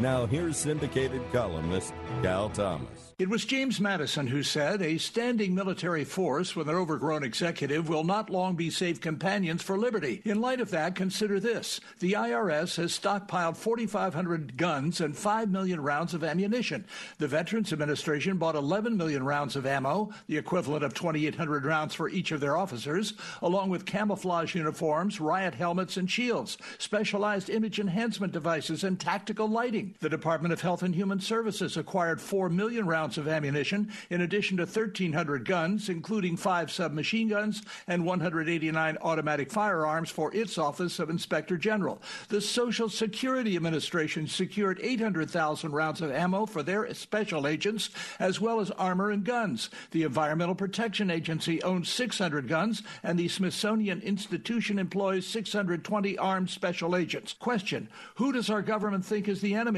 Now, here's syndicated columnist Cal Thomas. It was James Madison who said, A standing military force with an overgrown executive will not long be safe companions for liberty. In light of that, consider this the IRS has stockpiled 4,500 guns and 5 million rounds of ammunition. The Veterans Administration bought 11 million rounds of ammo, the equivalent of 2,800 rounds for each of their officers, along with camouflage uniforms, riot helmets and shields, specialized image enhancement devices, and tactical lighting. The Department of Health and Human Services acquired 4 million rounds of ammunition, in addition to 1,300 guns, including five submachine guns and 189 automatic firearms for its Office of Inspector General. The Social Security Administration secured 800,000 rounds of ammo for their special agents, as well as armor and guns. The Environmental Protection Agency owns 600 guns, and the Smithsonian Institution employs 620 armed special agents. Question Who does our government think is the enemy?